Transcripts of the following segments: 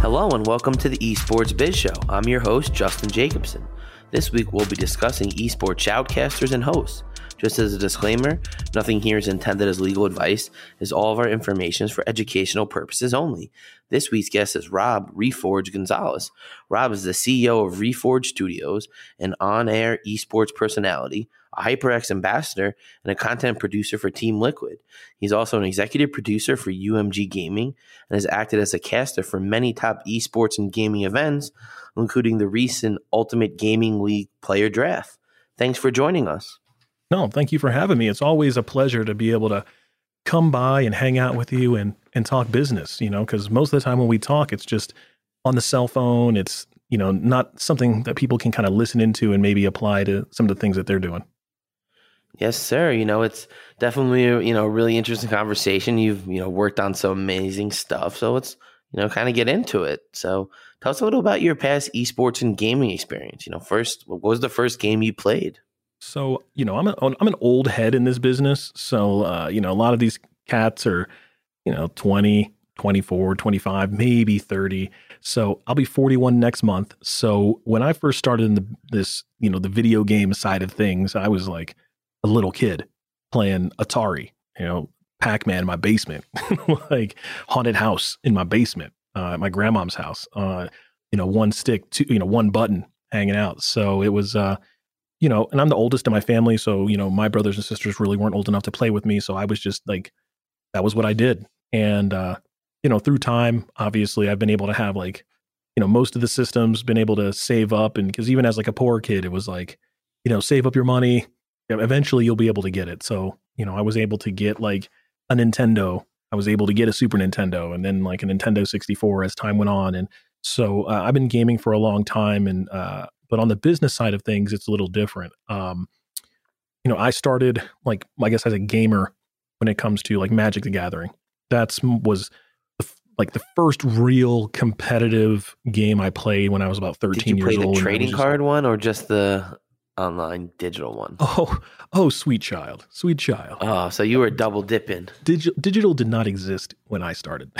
Hello and welcome to the Esports Biz Show. I'm your host, Justin Jacobson. This week we'll be discussing esports shoutcasters and hosts. Just as a disclaimer, nothing here is intended as legal advice, as all of our information is for educational purposes only. This week's guest is Rob Reforge Gonzalez. Rob is the CEO of Reforge Studios, an on air esports personality, a HyperX ambassador, and a content producer for Team Liquid. He's also an executive producer for UMG Gaming and has acted as a caster for many top esports and gaming events, including the recent Ultimate Gaming League player draft. Thanks for joining us. No, thank you for having me. It's always a pleasure to be able to come by and hang out with you and and talk business, you know, cuz most of the time when we talk it's just on the cell phone, it's, you know, not something that people can kind of listen into and maybe apply to some of the things that they're doing. Yes, sir. You know, it's definitely you know a really interesting conversation. You've you know worked on some amazing stuff, so let's you know kind of get into it. So, tell us a little about your past esports and gaming experience. You know, first, what was the first game you played? So, you know, I'm a, I'm an old head in this business. So, uh, you know, a lot of these cats are, you know, 20, 24, 25, maybe 30. So I'll be 41 next month. So when I first started in the, this, you know, the video game side of things, I was like a little kid playing Atari, you know, Pac-Man in my basement, like haunted house in my basement, uh, at my grandmom's house, uh, you know, one stick, two, you know, one button hanging out. So it was, uh, you know, and I'm the oldest in my family, so you know, my brothers and sisters really weren't old enough to play with me, so I was just like, that was what I did, and uh, you know, through time, obviously, I've been able to have like, you know, most of the systems, been able to save up, and because even as like a poor kid, it was like, you know, save up your money, eventually you'll be able to get it. So you know, I was able to get like a Nintendo, I was able to get a Super Nintendo, and then like a Nintendo 64 as time went on, and so uh, I've been gaming for a long time, and uh, but on the business side of things, it's a little different. Um, you know, I started like I guess as a gamer when it comes to like Magic the Gathering. That's was the, like the first real competitive game I played when I was about 13 years old. the trading card one or just the online digital one? Oh, oh, sweet child, sweet child. Oh, so you were double dipping. Digital, digital did not exist when I started.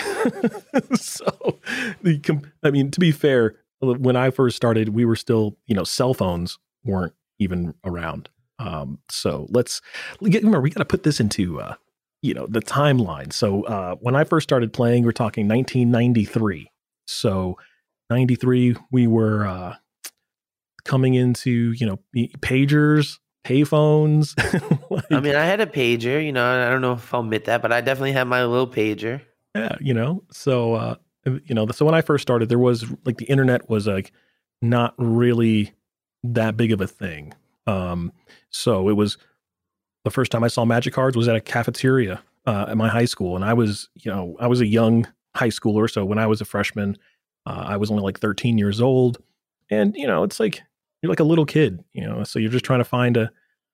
so, the, I mean, to be fair, when I first started, we were still, you know, cell phones weren't even around. Um, so let's remember, we got to put this into, uh, you know, the timeline. So uh, when I first started playing, we're talking 1993. So 93, we were uh, coming into, you know, pagers, payphones. like, I mean, I had a pager, you know, I don't know if I'll admit that, but I definitely had my little pager. Yeah, you know, so uh, you know, so when I first started, there was like the internet was like not really that big of a thing. Um, so it was the first time I saw magic cards was at a cafeteria uh, at my high school, and I was, you know, I was a young high schooler. So when I was a freshman, uh, I was only like 13 years old, and you know, it's like you're like a little kid, you know. So you're just trying to find a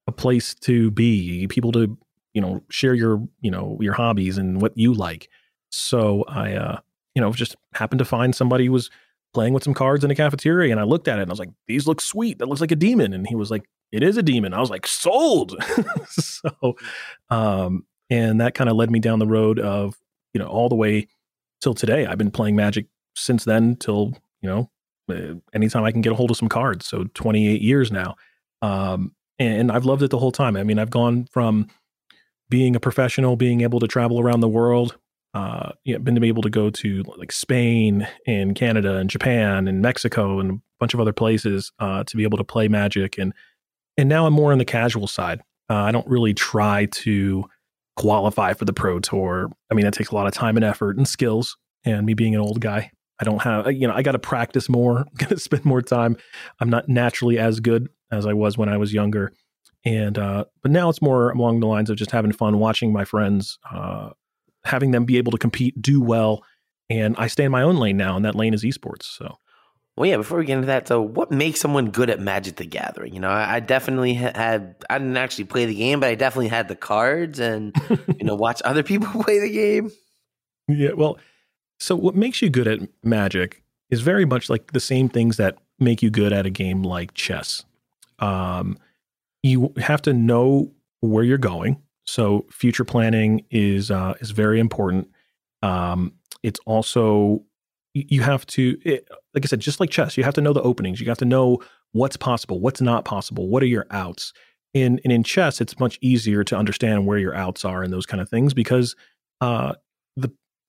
a place to be, people to you know share your you know your hobbies and what you like. So I, uh, you know, just happened to find somebody who was playing with some cards in a cafeteria, and I looked at it and I was like, "These look sweet. That looks like a demon." And he was like, "It is a demon." I was like, "Sold." so, um, and that kind of led me down the road of you know all the way till today. I've been playing Magic since then till you know uh, anytime I can get a hold of some cards. So 28 years now, um, and I've loved it the whole time. I mean, I've gone from being a professional, being able to travel around the world, uh, you know, been able to go to like Spain and Canada and Japan and Mexico and a bunch of other places uh, to be able to play Magic, and and now I'm more on the casual side. Uh, I don't really try to qualify for the pro tour. I mean, that takes a lot of time and effort and skills. And me being an old guy, I don't have, you know, I got to practice more, got to spend more time. I'm not naturally as good as I was when I was younger. And, uh, but now it's more along the lines of just having fun, watching my friends, uh, having them be able to compete, do well. And I stay in my own lane now, and that lane is esports. So, well, yeah. Before we get into that, so what makes someone good at Magic the Gathering? You know, I, I definitely had. I didn't actually play the game, but I definitely had the cards and you know watch other people play the game. Yeah. Well, so what makes you good at Magic is very much like the same things that make you good at a game like chess. Um, you have to know where you're going. So future planning is uh, is very important. Um, it's also you have to it, like i said just like chess you have to know the openings you have to know what's possible what's not possible what are your outs and, and in chess it's much easier to understand where your outs are and those kind of things because uh,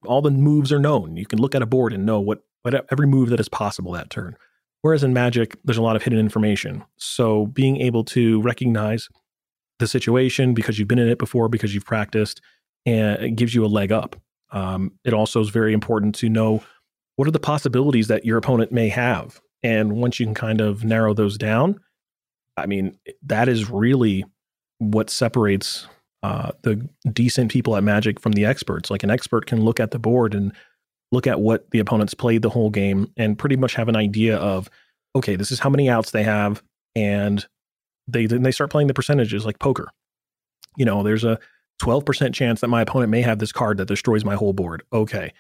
all the moves are known. You can look at a board and know what, what every move that is possible that turn. Whereas in magic there's a lot of hidden information. So being able to recognize the situation because you've been in it before because you've practiced and it gives you a leg up. Um, it also is very important to know what are the possibilities that your opponent may have? And once you can kind of narrow those down, I mean, that is really what separates uh, the decent people at Magic from the experts. Like an expert can look at the board and look at what the opponents played the whole game and pretty much have an idea of, okay, this is how many outs they have, and they then they start playing the percentages like poker. You know, there's a 12% chance that my opponent may have this card that destroys my whole board. Okay.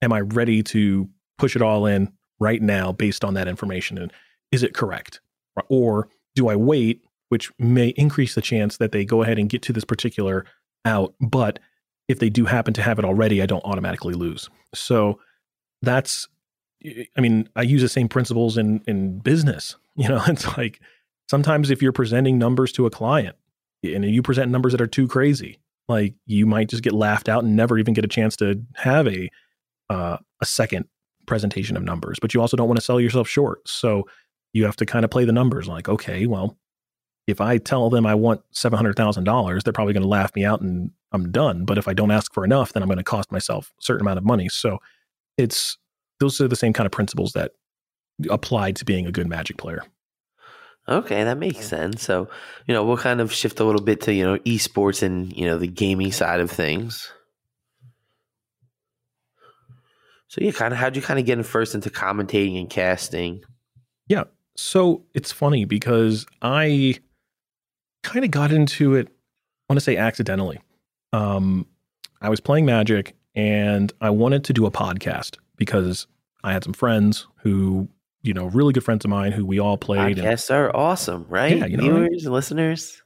Am I ready to push it all in right now based on that information? And is it correct? Or do I wait, which may increase the chance that they go ahead and get to this particular out, but if they do happen to have it already, I don't automatically lose. So that's, I mean, I use the same principles in in business. You know, it's like sometimes if you're presenting numbers to a client and you present numbers that are too crazy, like you might just get laughed out and never even get a chance to have a uh, a second presentation of numbers, but you also don't want to sell yourself short. So you have to kind of play the numbers like, okay, well, if I tell them I want $700,000, they're probably going to laugh me out and I'm done. But if I don't ask for enough, then I'm going to cost myself a certain amount of money. So it's those are the same kind of principles that apply to being a good magic player. Okay, that makes sense. So, you know, we'll kind of shift a little bit to, you know, esports and, you know, the gaming side of things. So yeah, kind of how'd you kind of get in first into commentating and casting? Yeah. So it's funny because I kind of got into it, I want to say accidentally. Um, I was playing Magic and I wanted to do a podcast because I had some friends who, you know, really good friends of mine who we all played. Podcasts and, are awesome, right? Yeah, you know, Viewers and listeners.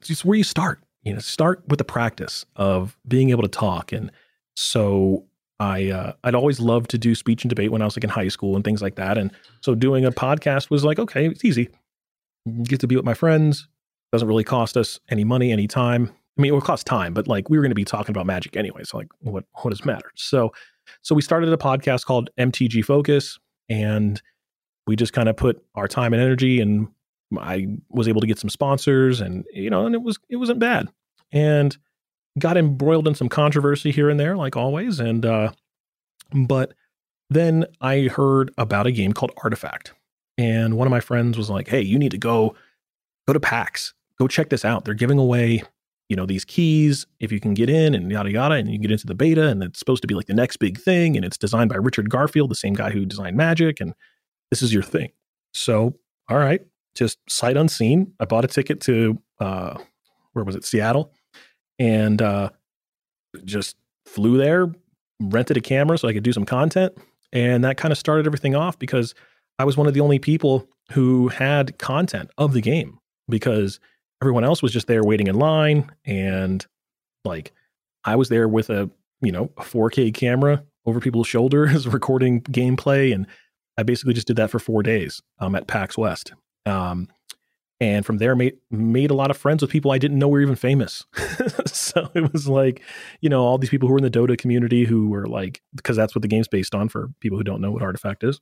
Just where you start. You know, start with the practice of being able to talk. And so I uh, I'd always loved to do speech and debate when I was like in high school and things like that. And so doing a podcast was like, okay, it's easy. Get to be with my friends. Doesn't really cost us any money, any time. I mean, it would cost time, but like we were going to be talking about magic anyway. So like, what what does matter? So so we started a podcast called MTG Focus, and we just kind of put our time and energy, and I was able to get some sponsors, and you know, and it was it wasn't bad. And got embroiled in some controversy here and there, like always. And uh, but then I heard about a game called Artifact, and one of my friends was like, "Hey, you need to go go to PAX. Go check this out. They're giving away, you know, these keys if you can get in and yada yada, and you get into the beta, and it's supposed to be like the next big thing, and it's designed by Richard Garfield, the same guy who designed Magic, and this is your thing." So, all right, just sight unseen, I bought a ticket to uh, where was it, Seattle, and uh, just flew there, rented a camera so I could do some content, and that kind of started everything off because I was one of the only people who had content of the game because everyone else was just there waiting in line and like I was there with a, you know, a 4K camera over people's shoulders recording gameplay and I basically just did that for 4 days um, at PAX West. Um, and from there made made a lot of friends with people I didn't know were even famous. so it was like, you know, all these people who were in the Dota community who were like because that's what the game's based on for people who don't know what Artifact is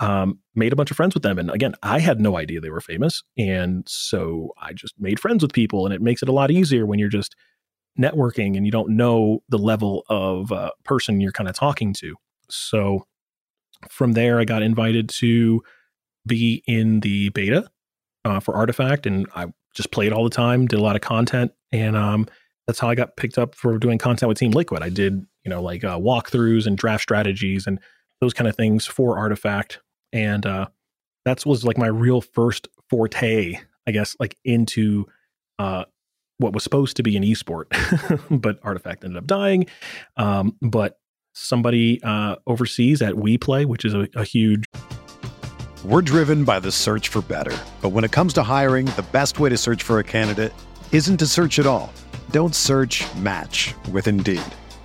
um, made a bunch of friends with them. And again, I had no idea they were famous. And so I just made friends with people. And it makes it a lot easier when you're just networking and you don't know the level of uh, person you're kind of talking to. So from there, I got invited to be in the beta uh, for Artifact. And I just played all the time, did a lot of content. And um, that's how I got picked up for doing content with Team Liquid. I did, you know, like uh, walkthroughs and draft strategies and those kind of things for Artifact and uh, that was like my real first forte, I guess, like into uh, what was supposed to be an esport, but Artifact ended up dying. Um, but somebody uh, overseas at WePlay, which is a, a huge. We're driven by the search for better, but when it comes to hiring, the best way to search for a candidate isn't to search at all. Don't search. Match with Indeed.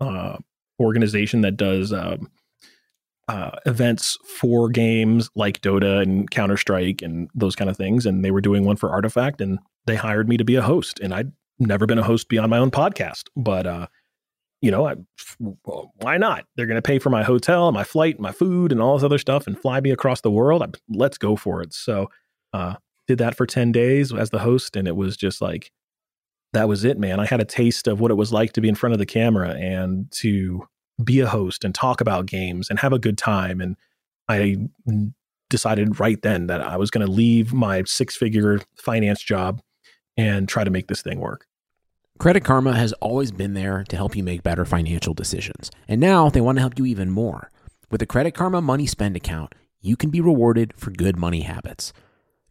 uh, organization that does um, uh, events for games like Dota and Counter Strike and those kind of things. And they were doing one for Artifact, and they hired me to be a host. And I'd never been a host beyond my own podcast, but uh, you know, I, why not? They're going to pay for my hotel, my flight, my food, and all this other stuff, and fly me across the world. I, let's go for it. So, uh, did that for ten days as the host, and it was just like that was it, man. I had a taste of what it was like to be in front of the camera and to be a host and talk about games and have a good time. And I decided right then that I was going to leave my six figure finance job and try to make this thing work. Credit Karma has always been there to help you make better financial decisions. And now they want to help you even more. With the Credit Karma Money Spend account, you can be rewarded for good money habits.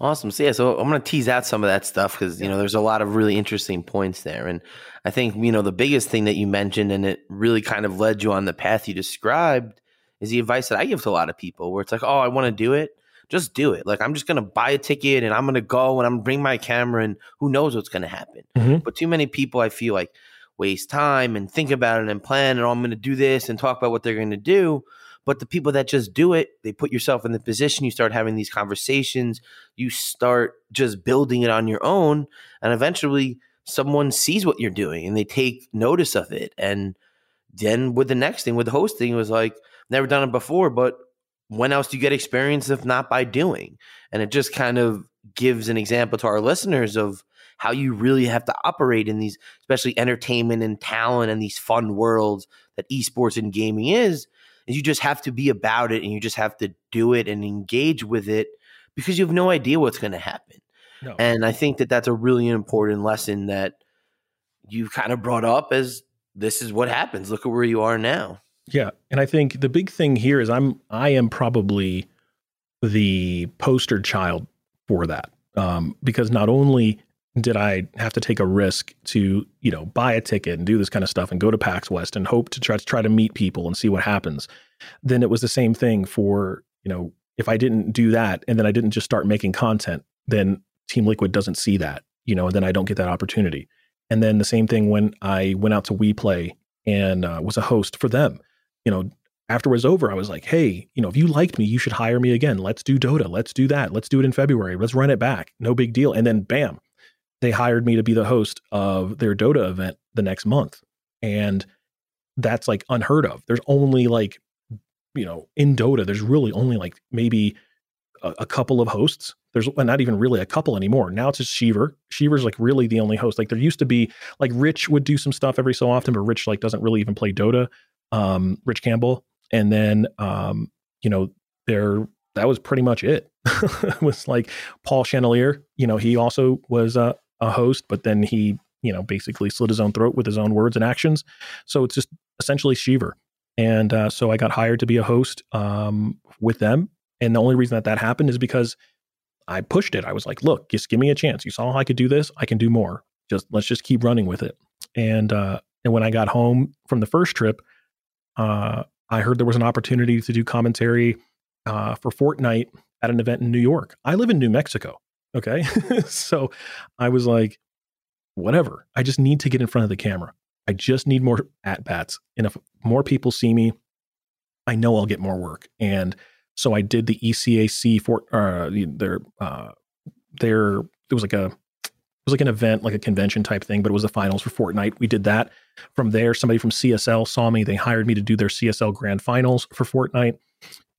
Awesome. So yeah, so I'm going to tease out some of that stuff because you know there's a lot of really interesting points there, and I think you know the biggest thing that you mentioned, and it really kind of led you on the path you described, is the advice that I give to a lot of people, where it's like, oh, I want to do it, just do it. Like I'm just gonna buy a ticket and I'm gonna go and I'm bring my camera and who knows what's gonna happen. Mhm. But too many people I feel like waste time and think about it and plan and oh, I'm gonna do this and talk about what they're gonna do. But the people that just do it, they put yourself in the position, you start having these conversations, you start just building it on your own, and eventually someone sees what you're doing and they take notice of it. And then with the next thing, with the hosting, it was like, never done it before, but when else do you get experience if not by doing? And it just kind of gives an example to our listeners of how you really have to operate in these, especially entertainment and talent and these fun worlds that esports and gaming is. Is you just have to be about it and you just have to do it and engage with it because you have no idea what's going to happen. No. And I think that that's a really important lesson that you've kind of brought up as this is what happens. Look at where you are now. Yeah, and I think the big thing here is I'm I am probably the poster child for that um, because not only did I have to take a risk to you know buy a ticket and do this kind of stuff and go to PAX West and hope to try to try to meet people and see what happens, then it was the same thing for you know if I didn't do that and then I didn't just start making content, then Team Liquid doesn't see that you know and then I don't get that opportunity. And then the same thing when I went out to WePlay and uh, was a host for them you know, after it was over, I was like, hey, you know, if you liked me, you should hire me again. Let's do Dota. Let's do that. Let's do it in February. Let's run it back. No big deal. And then bam, they hired me to be the host of their Dota event the next month. And that's like unheard of. There's only like, you know, in Dota, there's really only like maybe a, a couple of hosts. There's not even really a couple anymore. Now it's just Sheever. Sheever's like really the only host. Like there used to be like Rich would do some stuff every so often, but Rich like doesn't really even play Dota um, Rich Campbell, and then um, you know there that was pretty much it. it was like Paul Chaloner. You know, he also was a, a host, but then he you know basically slit his own throat with his own words and actions. So it's just essentially Sheever. And uh, so I got hired to be a host um, with them. And the only reason that that happened is because I pushed it. I was like, look, just give me a chance. You saw how I could do this. I can do more. Just let's just keep running with it. And uh, and when I got home from the first trip, uh, I heard there was an opportunity to do commentary uh, for Fortnite at an event in New York. I live in New Mexico. Okay. so I was like, whatever. I just need to get in front of the camera. I just need more at bats. And if more people see me, I know I'll get more work. And so I did the ECAC for uh, their uh, their it was like a it was like an event, like a convention type thing, but it was the finals for Fortnite. We did that. From there, somebody from CSL saw me. They hired me to do their CSL Grand Finals for Fortnite.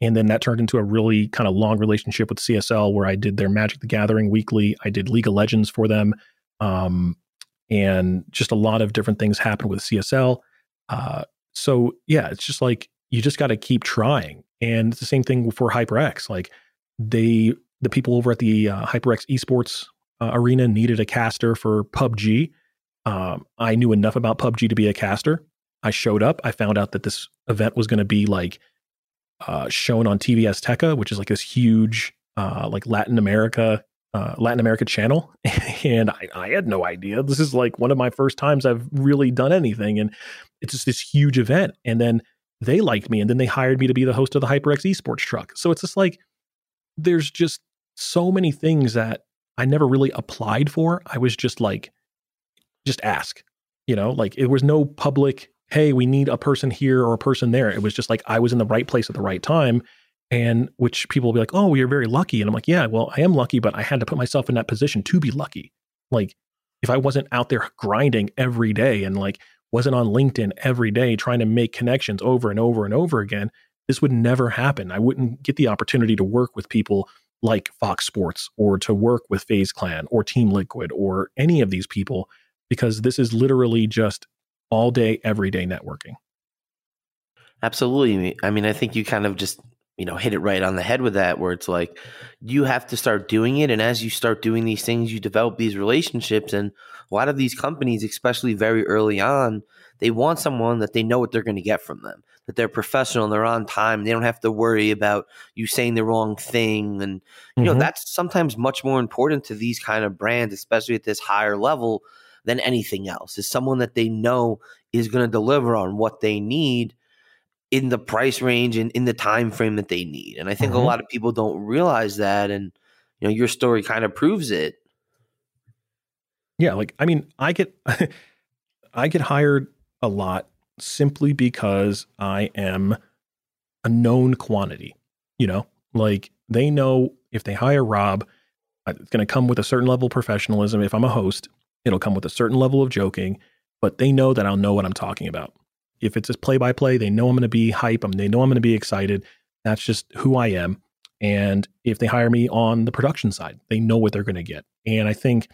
And then that turned into a really kind of long relationship with CSL where I did their Magic the Gathering weekly. I did League of Legends for them. Um, and just a lot of different things happened with CSL. Uh, so, yeah, it's just like you just got to keep trying. And it's the same thing for HyperX. Like they, the people over at the uh, HyperX Esports uh, arena needed a caster for PUBG. Um, I knew enough about PUBG to be a caster. I showed up. I found out that this event was going to be like uh, shown on TV Azteca, which is like this huge, uh, like Latin America, uh, Latin America channel, and I, I, had no idea. This is like one of my first times I've really done anything, and it's just this huge event. And then they liked me, and then they hired me to be the host of the HyperX Esports truck. So it's just like there's just so many things that I never really applied for. I was just like, just ask, you know, like it was no public, hey, we need a person here or a person there. It was just like I was in the right place at the right time. And which people will be like, oh, you're very lucky. And I'm like, yeah, well, I am lucky, but I had to put myself in that position to be lucky. Like if I wasn't out there grinding every day and like wasn't on LinkedIn every day trying to make connections over and over and over again, this would never happen. I wouldn't get the opportunity to work with people like Fox Sports or to work with FaZe Clan or Team Liquid or any of these people because this is literally just all day, everyday networking. Absolutely. I mean, I think you kind of just, you know, hit it right on the head with that, where it's like you have to start doing it. And as you start doing these things, you develop these relationships. And a lot of these companies, especially very early on, they want someone that they know what they're going to get from them, that they're professional and they're on time. They don't have to worry about you saying the wrong thing. And, you mm-hmm. know, that's sometimes much more important to these kind of brands, especially at this higher level than anything else, is someone that they know is going to deliver on what they need in the price range and in the time frame that they need. And I think mm-hmm. a lot of people don't realize that and you know your story kind of proves it. Yeah, like I mean, I get I get hired a lot simply because I am a known quantity, you know? Like they know if they hire Rob, uh, it's going to come with a certain level of professionalism. If I'm a host, it'll come with a certain level of joking, but they know that I'll know what I'm talking about. If it's a play by play, they know I'm going to be hype. Um, they know I'm going to be excited. That's just who I am. And if they hire me on the production side, they know what they're going to get. And I think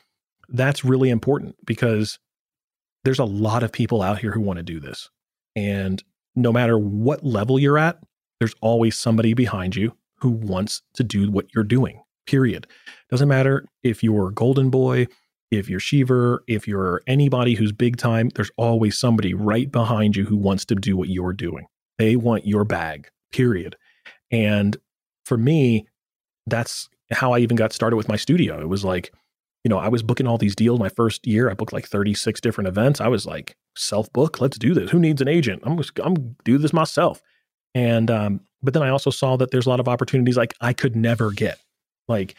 that's really important because there's a lot of people out here who want to do this. And no matter what level you're at, there's always somebody behind you who wants to do what you're doing, period. Doesn't matter if you're a Golden Boy, if you're Sheever, if you're anybody who's big time, there's always somebody right behind you who wants to do what you're doing. They want your bag, period. And for me, that's how I even got started with my studio. It was like, you know, I was booking all these deals my first year. I booked like 36 different events. I was like, self book, let's do this. Who needs an agent? I'm just, I'm do this myself. And um, but then I also saw that there's a lot of opportunities like I could never get. Like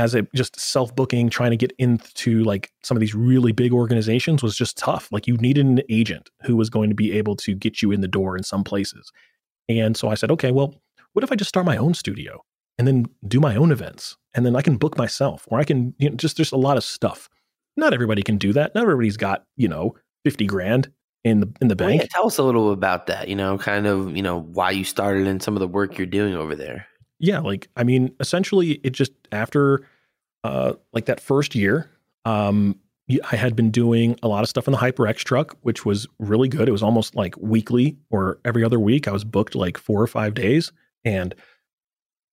as a just self booking, trying to get into like some of these really big organizations was just tough. Like you needed an agent who was going to be able to get you in the door in some places. And so I said, okay, well, what if I just start my own studio and then do my own events? And then I can book myself or I can, you know, just there's a lot of stuff. Not everybody can do that. Not everybody's got, you know, 50 grand in the in the bank. Well, yeah, tell us a little about that, you know, kind of, you know, why you started and some of the work you're doing over there yeah, like I mean, essentially, it just after uh, like that first year, um, I had been doing a lot of stuff in the HyperX truck, which was really good. It was almost like weekly or every other week. I was booked like four or five days and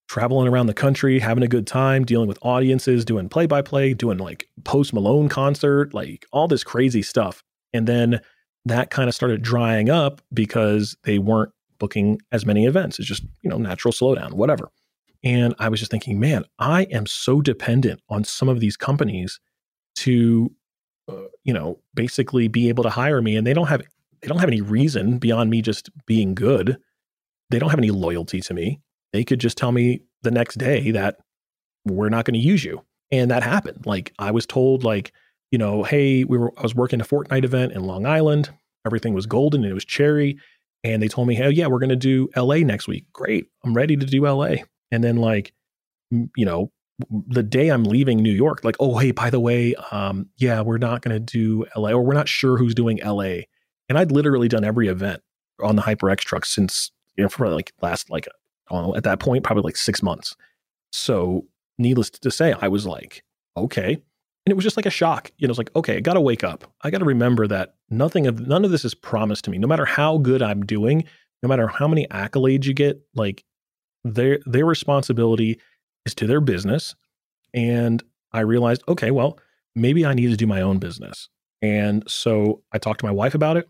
traveling around the country, having a good time, dealing with audiences, doing play by play, doing like Post Malone concert, like all this crazy stuff. And then that kind of started drying up because they weren't booking as many events. It's just, you know, natural slowdown, whatever. And I was just thinking, man, I am so dependent on some of these companies to, uh, you know, basically be able to hire me. And they don't have, they don't have any reason beyond me just being good. They don't have any loyalty to me. They could just tell me the next day that we're not going to use you. And that happened. Like I was told, like, you know, hey, we were, I was working a Fortnite event in Long Island. Everything was golden and it was cherry and they told me, "Hey, yeah, we're going to do LA next week." Great, I'm ready to do LA. And then like, you know, the day I'm leaving New York, like, oh hey, by the way, um, yeah, we're not going to do LA, or we're not sure who's doing LA. And I'd literally done every event on the HyperX truck since you know for like last like know, at that point probably like six months. So needless to say, I was like, okay, and it was just like a shock. You know, it's like, okay, I got to wake up. I got to remember that nothing of none of this is promised to me. No matter how good I'm doing, no matter how many accolades you get, like their their responsibility is to their business. And I realized, okay, well, maybe I need to do my own business. And so I talked to my wife about it.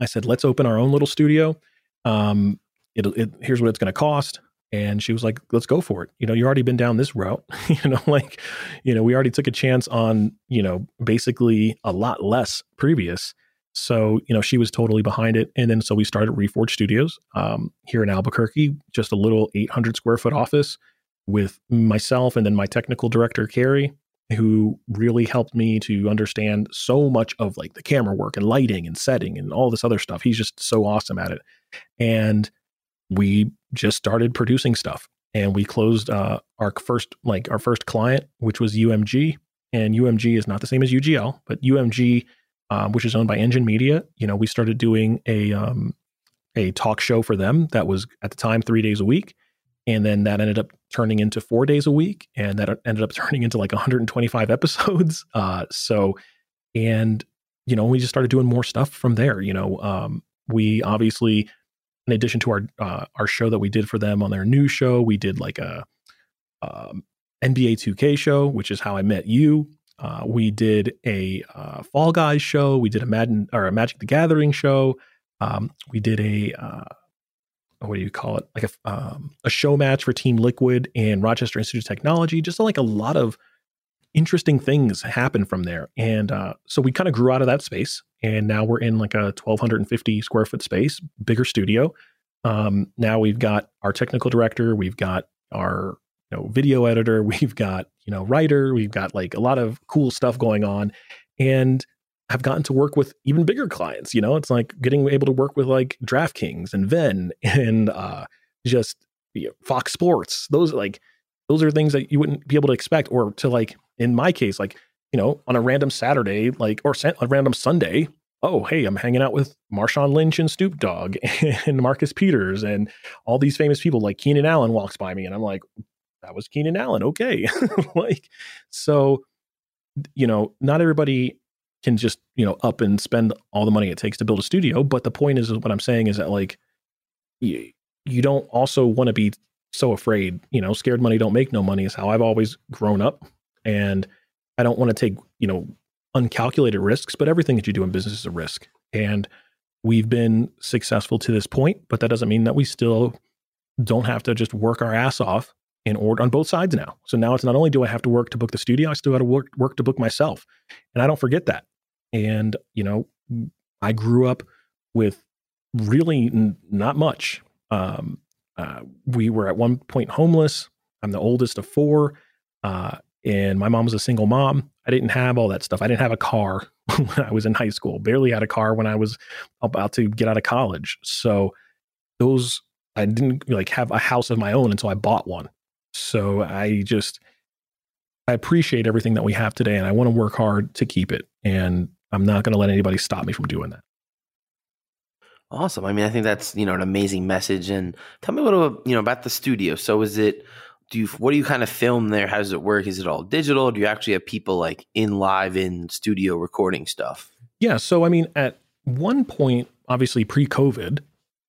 I said, let's open our own little studio. Um, it, it, here's what it's going to cost. And she was like, let's go for it. You know, you've already been down this route. you know, like, you know, we already took a chance on, you know, basically a lot less previous. So, you know, she was totally behind it. And then so we started Reforge Studios um, here in Albuquerque, just a little 800 square foot office with myself and then my technical director, Carrie, who really helped me to understand so much of like the camera work and lighting and setting and all this other stuff. He's just so awesome at it. And we just started producing stuff. And we closed uh, our first like our first client which was umg and umg is not the same as ugl but umg um, which is owned by engine media you know we started doing a um, a talk show for them that was at the time three days a week. And then that ended up turning into four days a week. And that ended up turning into like 125 episodes. Uh, so and you know we just started doing more stuff from there you know um, we obviously in addition to our uh, our show that we did for them on their new show, we did like a um, NBA 2K show, which is how I met you. Uh, we did a uh, Fall Guys show. We did a Madden or a Magic the Gathering show. Um, we did a uh, what do you call it? Like a um, a show match for Team Liquid and Rochester Institute of Technology. Just like a lot of interesting things happen from there. And uh, so we kind of grew out of that space, and now we're in like a 1,250 square foot space, bigger studio. Um, now we've got our technical director, we've got our you know video editor, we've got you know writer, we've got like a lot of cool stuff going on, and I've gotten to work with even bigger clients. You know, it's like getting able to work with like DraftKings and Venn and uh, just you know, Fox Sports. Those like those are things that you wouldn't be able to expect, or to like in my case, like you know, on a random Saturday, like or a random Sunday. Oh, hey, I'm hanging out with Marshawn Lynch and Snoop Dogg and Marcus Peters and all these famous people. Like Keenan Allen walks by me, and I'm like, that was Keenan Allen. Okay, like so, you know, not everybody can just you know up and spend all the money it takes to build a studio. But the point is, what I'm saying is that like you, you don't also want to be so afraid. You know, scared money don't make no money is how I've always grown up, and I don't want to take you know uncalculated risks. But everything that you do in business is a risk, and we've been successful to this point. But that doesn't mean that we still don't have to just work our ass off in order on both sides now. So now it's not only do I have to work to book the studio, I still got to work work to book myself, and I don't forget that. And, you know, I grew up with really n- not much. Um, uh, we were at one point homeless. I'm the oldest of four. Uh, and my mom was a single mom. I didn't have all that stuff. I didn't have a car when I was in high school, barely had a car when I was about to get out of college. So those, I didn't like have a house of my own until I bought one. So I just, I appreciate everything that we have today and I want to work hard to keep it. And I'm not going to let anybody stop me from doing that. Awesome. I mean, I think that's you know an amazing message. And tell me a little, you know, about the studio. So, is it? Do you? What do you kind of film there? How does it work? Is it all digital? Do you actually have people like in live in studio recording stuff? Yeah. So, I mean, at one point, obviously pre-COVID,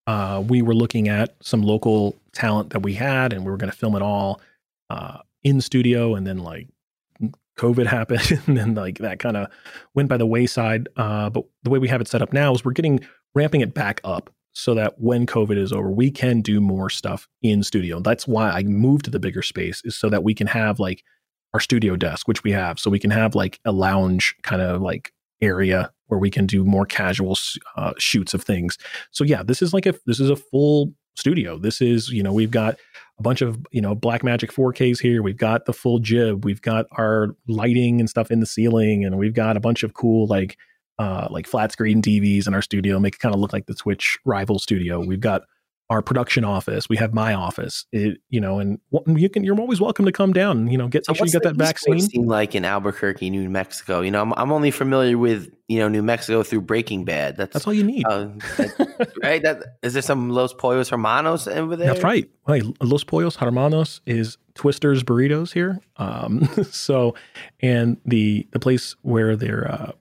uh, we were looking at some local talent that we had, and we were going to film it all uh, in studio, and then like COVID happened and then like that kind of went by the wayside. Uh, but the way we have it set up now is we're getting ramping it back up so that when COVID is over, we can do more stuff in studio. That's why I moved to the bigger space is so that we can have like our studio desk, which we have, so we can have like a lounge kind of like area where we can do more casual uh, shoots of things. So yeah, this is like a this is a full studio. This is you know we've got a bunch of you know Blackmagic 4Ks here. We've got the full jib. We've got our lighting and stuff in the ceiling, and we've got a bunch of cool like uh, like flat screen TVs in our studio, make it kind of look like the Twitch rival studio. We've got our production office. We have my office. It, you know, and you can. You're always welcome to come down. And, you know, get make sure you get that vaccine. Scene like in Albuquerque, New Mexico. You know, I'm, I'm only familiar with you know New Mexico through Breaking Bad. That's that's all you need, uh, right? That is there some Los Pollos Hermanos over there? That's right. Hey, Los Pollos Hermanos is Twister's Burritos here. Um, so, and the the place where they're uh,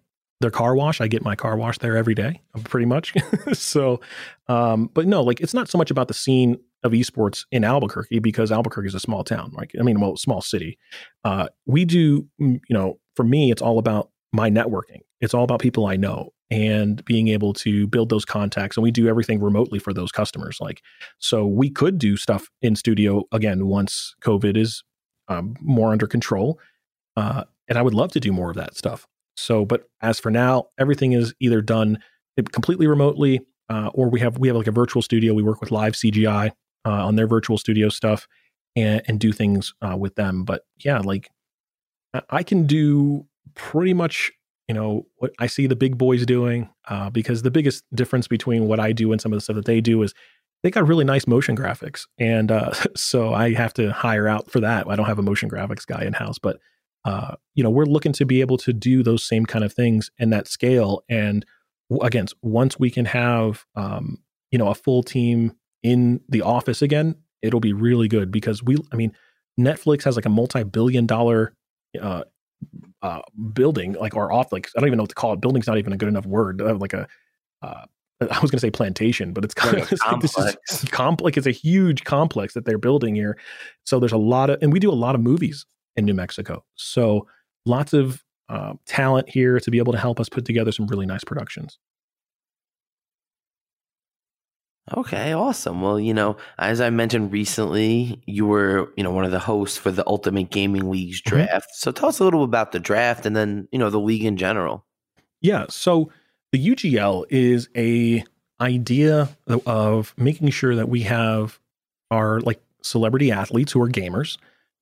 their car wash. I get my car wash there every day, pretty much. so, um, but no, like it's not so much about the scene of esports in Albuquerque because Albuquerque is a small town, right? I mean, well, small city. Uh, we do, mm, you know, for me, it's all about my networking. It's all about people I know and being able to build those contacts. And we do everything remotely for those customers. Like, so we could do stuff in studio again once COVID is um, more under control. Uh, and I would love to do more of that stuff. So, but as for now, everything is either done completely remotely, uh, or we have we have like a virtual studio. We work with Live CGI uh, on their virtual studio stuff, and, and do things uh, with them. But yeah, like I can do pretty much you know what I see the big boys doing, uh, because the biggest difference between what I do and some of the stuff that they do is they got really nice motion graphics, and uh, so I have to hire out for that. I don't have a motion graphics guy in house, but uh, you know, we're looking to be able to do those same kind of things and that scale. And again, once we can have, um, you know, a full team in the office again, it'll be really good because we, I mean, Netflix has like a multi-billion dollar uh, uh, building, like our off, like I don't even know what to call it. Building's not even a good enough word. Like a, uh, I was going to say plantation, but it's kind of like this is complex. It's a huge complex that they're building here. So there's a lot of, and we do a lot of movies in New Mexico. So lots of uh, talent here to be able to help us put together some really nice productions. Okay, awesome. Well, you know, as I mentioned recently, you were, you know, one of the hosts for the Ultimate Gaming League's Mm-hmm. draft. So tell us a little about the draft and then, you know, the league in general. Yeah. So the UGL is a idea of making sure that we have our like celebrity athletes who are gamers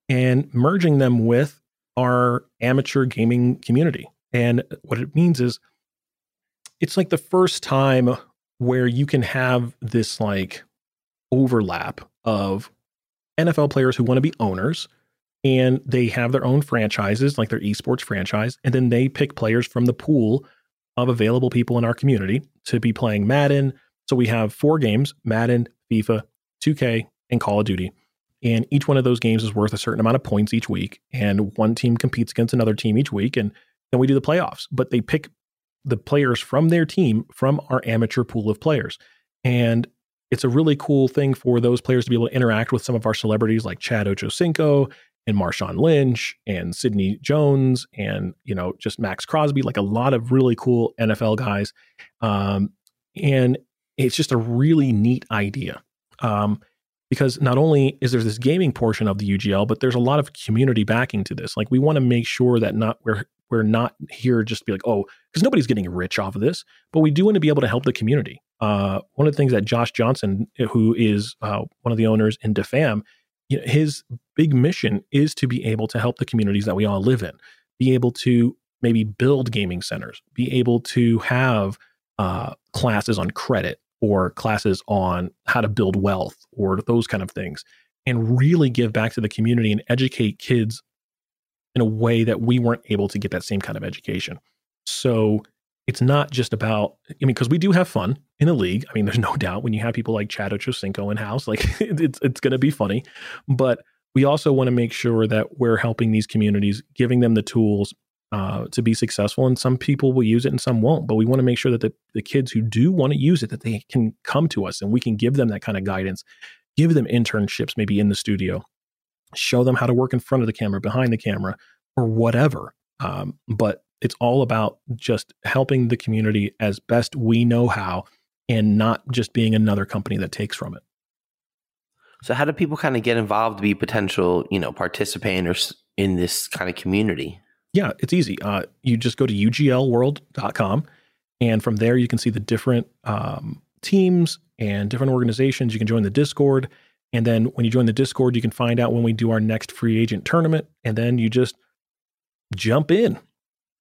and merging them with our amateur gaming community. And what it means is it's like the first time where you can have this like overlap of NFL players who want to be owners and they have their own franchises, like their esports franchise, and then they pick players from the pool of available people in our community to be playing Madden. So we have four games Madden, FIFA, 2K, and Call of Duty. And each one of those games is worth a certain amount of points each week. And one team competes against another team each week. And then we do the playoffs. But they pick the players from their team from our amateur pool of players. And it's a really cool thing for those players to be able to interact with some of our celebrities like Chad Ochocinco and Marshawn Lynch and Sidney Jones and you know just Maxx Crosby, like a lot of really cool NFL guys, um, and it's just a really neat idea um, because not only is there this gaming portion of the UGL, but there's a lot of community backing to this. Like we want to make sure that not we're we're not here just to be like oh because nobody's getting rich off of this, but we do want to be able to help the community. Uh, one of the things that Josh Johnson, who is uh, one of the owners in Defam, you know, his big mission is to be able to help the communities that we all live in, be able to maybe build gaming centers, be able to have uh, classes on credit or classes on how to build wealth or those kind of things, and really give back to the community and educate kids in a way that we weren't able to get that same kind of education. So it's not just about, I mean, because we do have fun in the league. I mean, there's no doubt when you have people like Chad Ochocinco in house, like it's it's going to be funny. But we also want to make sure that we're helping these communities, giving them the tools uh, to be successful. And some people will use it and some won't. But we want to make sure that the, the kids who do want to use it, that they can come to us and we can give them that kind of guidance, give them internships maybe in the studio, show them how to work in front of the camera, behind the camera, or whatever. Um, but it's all about just helping the community as best we know how and not just being another company that takes from it. So how do people kind of get involved to be potential, you know, participants in this kind of community? Yeah, it's easy. Uh, you just go to uglworld.com and from there you can see the different um, teams and different organizations. You can join the Discord. And then when you join the Discord, you can find out when we do our next free agent tournament. And then you just jump in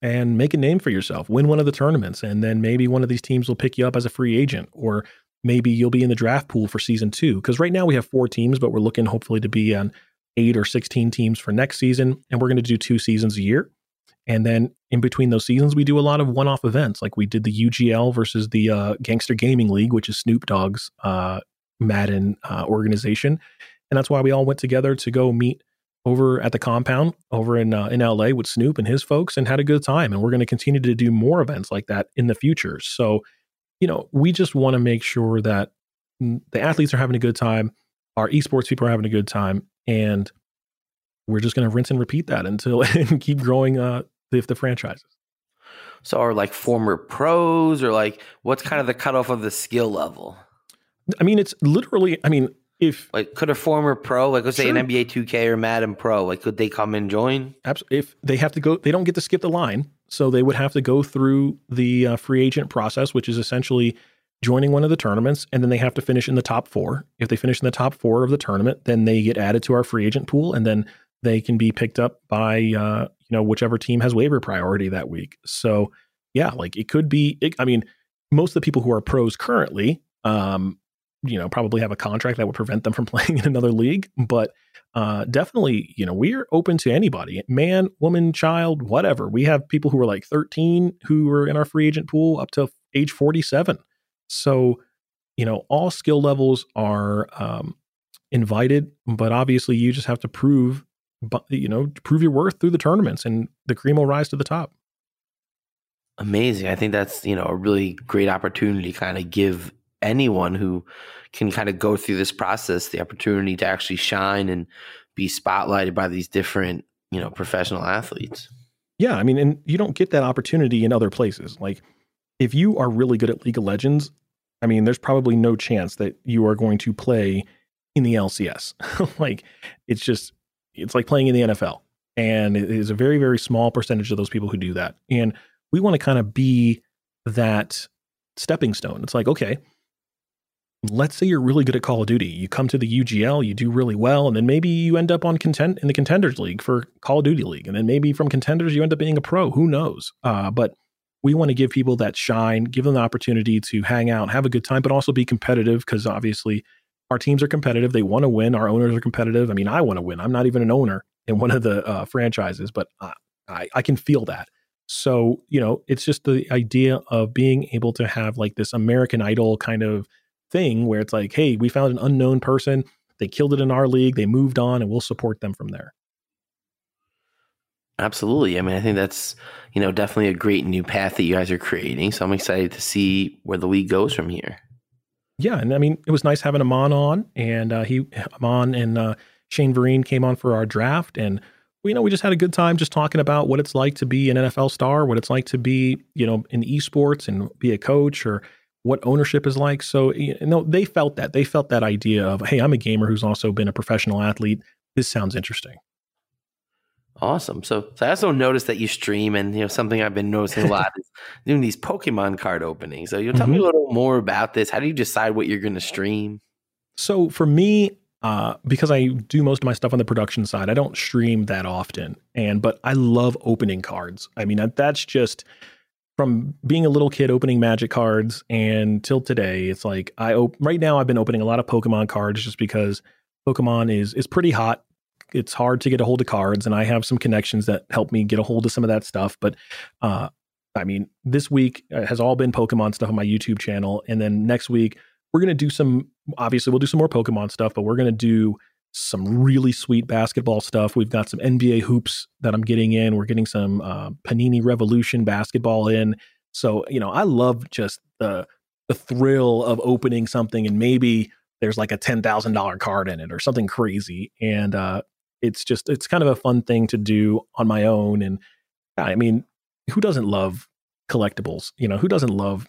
and make a name for yourself, win one of the tournaments, and then maybe one of these teams will pick you up as a free agent, or maybe you'll be in the draft pool for season two. Because right now we have four teams, but we're looking hopefully to be on eight or 16 teams for next season. And we're going to do two seasons a year. And then in between those seasons, we do a lot of one off events. Like we did the UGL versus the uh, Gangster Gaming League, which is Snoop Dogg's uh, Madden uh, organization. And that's why we all went together to go meet over at the compound over in uh, in LA with Snoop and his folks and had a good time. And we're going to continue to do more events like that in the future. So, you know, we just want to make sure that the athletes are having a good time, our esports people are having a good time, and we're just going to rinse and repeat that until and keep growing uh, the, the franchises. So are like former pros or like what's kind of the cutoff of the skill level? I mean, it's literally. I mean, if like could a former pro, like let's say an NBA 2K or Madden Pro, like could they come and join? abs- if they have to go, they don't get to skip the line, so they would have to go through the uh, free agent process, which is essentially joining one of the tournaments, and then they have to finish in the top four. If they finish in the top four of the tournament, then they get added to our free agent pool, and then they can be picked up by uh, you know whichever team has waiver priority that week. So yeah, like it could be. It, I mean, most of the people who are pros currently, um, you know, probably have a contract that would prevent them from playing in another league, but uh, definitely, you know, we're open to anybody, man, woman, child, whatever. We have people who are like 13 who are in our free agent pool up to age 47. So, you know, all skill levels are um, invited, but obviously, you just have to prove, you know, prove your worth through the tournaments, and the cream will rise to the top. Amazing. I think that's, you know, a really great opportunity to kind of give anyone who can kind of go through this process the opportunity to actually shine and be spotlighted by these different, you know, professional athletes. Yeah, I mean, and you don't get that opportunity in other places. Like, if you are really good at League of Legends, I mean, there's probably no chance that you are going to play in the LCS. like it's just it's like playing in the NFL. And it is a very, very small percentage of those people who do that. And we want to kind of be that stepping stone. It's like, okay, let's say you're really good at Call of Duty. You come to the UGL, you do really well, and then maybe you end up on content in the contenders league for Call of Duty League. And then maybe from contenders you end up being a pro. Who knows? Uh, but we want to give people that shine, give them the opportunity to hang out, have a good time, but also be competitive because obviously our teams are competitive. They want to win. Our owners are competitive. I mean, I want to win. I'm not even an owner in one of the uh, franchises, but I, I can feel that. So, you know, it's just the idea of being able to have like this American Idol kind of thing where it's like, hey, we found an unknown person. They killed it in our league. They moved on and we'll support them from there. Absolutely. I mean, I think that's, you know, definitely a great new path that you guys are creating. So I'm excited to see where the league goes from here. Yeah. And I mean, it was nice having Amon on and uh, he, Amon and uh, Shane Vereen came on for our draft. And, you know, we just had a good time just talking about what it's like to be an NFL star, what it's like to be, you know, in esports and be a coach or, what ownership is like. So, you know, they felt that. They felt that idea of, hey, I'm a gamer who's also been a professional athlete. This sounds interesting. Awesome. So, so I also noticed that you stream, and you know something I've been noticing a lot is doing these Pokemon card openings. So, you'll tell mm-hmm. me a little more about this. How do you decide what you're going to stream? So, for me, uh, because I do most of my stuff on the production side, I don't stream that often. And but I love opening cards. I mean, that's just from being a little kid opening magic cards and till today it's like i op- right now i've been opening a lot of pokemon cards just because pokemon is is pretty hot it's hard to get a hold of cards and i have some connections that help me get a hold of some of that stuff but uh i mean this week uh, has all been pokemon stuff on my youtube channel and then next week we're to do some obviously we'll do some more pokemon stuff but we're to do some really sweet basketball stuff. We've got some NBA hoops that I'm getting in. We're getting some uh, Panini Revolution basketball in. So you know, I love just the the thrill of opening something and maybe there's like a ten thousand dollar card in it or something crazy, and uh, it's just it's kind of a fun thing to do on my own. And I mean, who doesn't love collectibles? You know, who doesn't love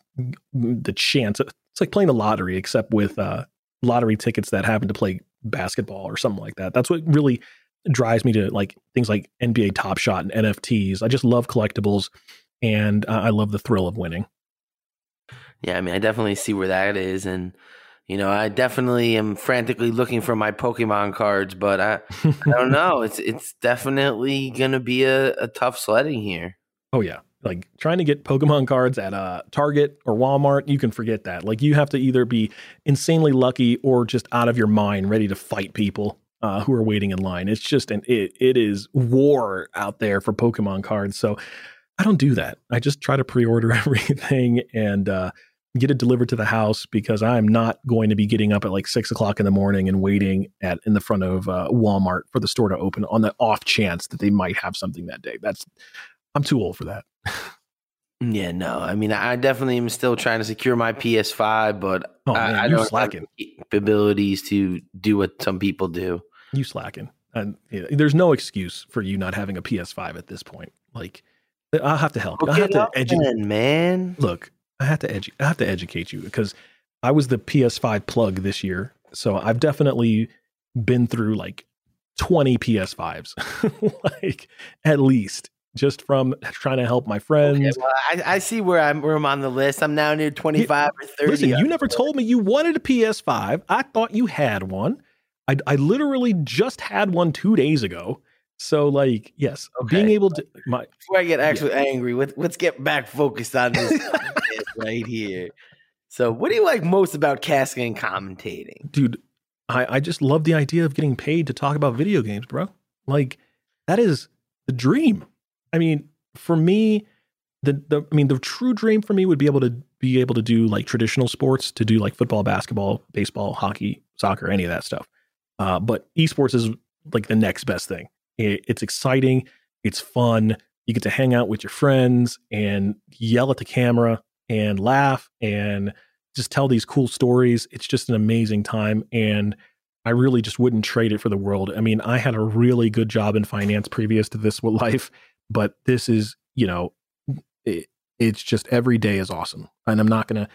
the chance? It's like playing the lottery, except with uh, lottery tickets that happen to play basketball or something like that. That's what really drives me to like things like NBA Top Shot and NFTs. I just love collectibles and uh, I love the thrill of winning. Yeah, I mean, I definitely see where that is and you know, I definitely am frantically looking for my Pokemon cards, but I, I don't know. It's it's definitely gonna be a, a tough sledding here. Oh yeah, like trying to get Pokemon cards at a uh, Target or Walmart, you can forget that. Like you have to either be insanely lucky or just out of your mind, ready to fight people uh, who are waiting in line. It's just an it it is war out there for Pokemon cards. So I don't do that. I just try to pre-order everything and uh, get it delivered to the house because I'm not going to be getting up at like six o'clock in the morning and waiting at in the front of uh, Walmart for the store to open on the off chance that they might have something that day. That's I'm too old for that. yeah, no. I mean, I definitely am still trying to secure my PS5, but oh, man, I, I don't slacking. have abilities to do what some people do. You slacking, and yeah, there's no excuse for you not having a PS5 at this point. Like, I'll have to help. I have to educate, man. Look, I have to edu- I have to educate you because I was the PS5 plug this year, so I've definitely been through like 20 PS5s, like at least just from trying to help my friends. Okay, well, I, I, see where I'm where I'm on the list. I'm now near 25 or 30. Listen, you never told me you wanted a PS5. I thought you had one. I, I literally just had one two days ago. So, like, yes, okay. being able to. My, Before I get actually yeah. angry, let, let's get back focused on this right here. So, what do you like most about casting and commentating? Dude, I, I just love the idea of getting paid to talk about video games, bro. Like, that is the dream. I mean, for me, the, the I mean, the true dream for me would be able to be able to do like traditional sports, to do like football, basketball, baseball, hockey, soccer, any of that stuff. Uh, but esports is like the next best thing. It, it's exciting, it's fun. You get to hang out with your friends and yell at the camera and laugh and just tell these cool stories. It's just an amazing time. And I really just wouldn't trade it for the world. I mean, I had a really good job in finance previous to this life but this is you know it, it's just every day is awesome and i'm not gonna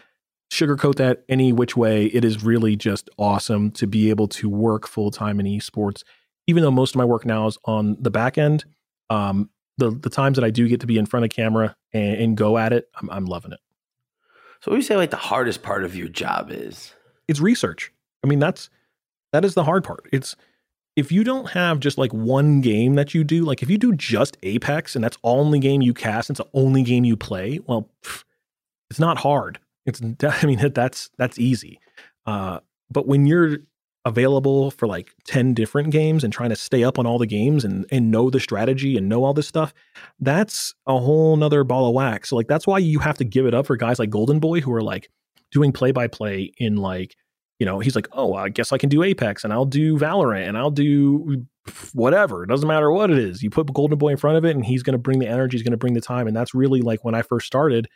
sugarcoat that any which way. It is really just awesome to be able to work full time in esports. Even though most of my work now is on the back end, um, the the times that I do get to be in front of camera and, and go at it, I'm, I'm loving it. So, what do you say like the hardest part of your job is? It's research. I mean, that's that is the hard part. It's if you don't have just like one game that you do, like if you do just Apex and that's only game you cast, it's the only game you play. Well, pff, it's not hard. It's I mean that's that's easy. Uh, but when you're available for like 10 different games and trying to stay up on all the games and and know the strategy and know all this stuff that's a whole nother ball of wax. So like that's why you have to give it up for guys like golden boy who are like doing play by play in like you know he's like oh i guess i can do apex and i'll do valorant and i'll do whatever it doesn't matter what it is. You put golden boy in front of it and he's going to bring the energy he's going to bring the time and that's really like when i first started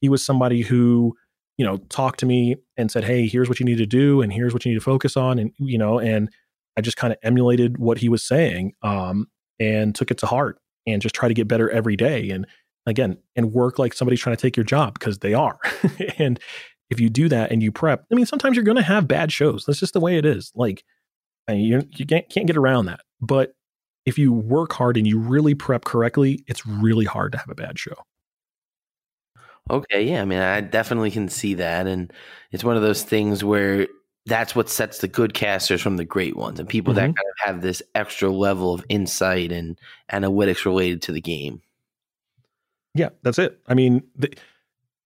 he was somebody who you know, talked to me and said, "Hey, here's what you need to do, and here's what you need to focus on," and you know, and I just kind of emulated what he was saying, um, and took it to heart, and just try to get better every day, and again, and work like somebody's trying to take your job because they are, and if you do that and you prep, I mean, sometimes you're going to have bad shows. That's just the way it is. Like, you you can't, can't get around that, but if you work hard and you really prep correctly, it's really hard to have a bad show. Okay, yeah, I mean, I definitely can see that, and it's one of those things where that's what sets the good casters from the great ones, and people mm-hmm. that kind of have this extra level of insight and analytics related to the game. Yeah, that's it. I mean, the,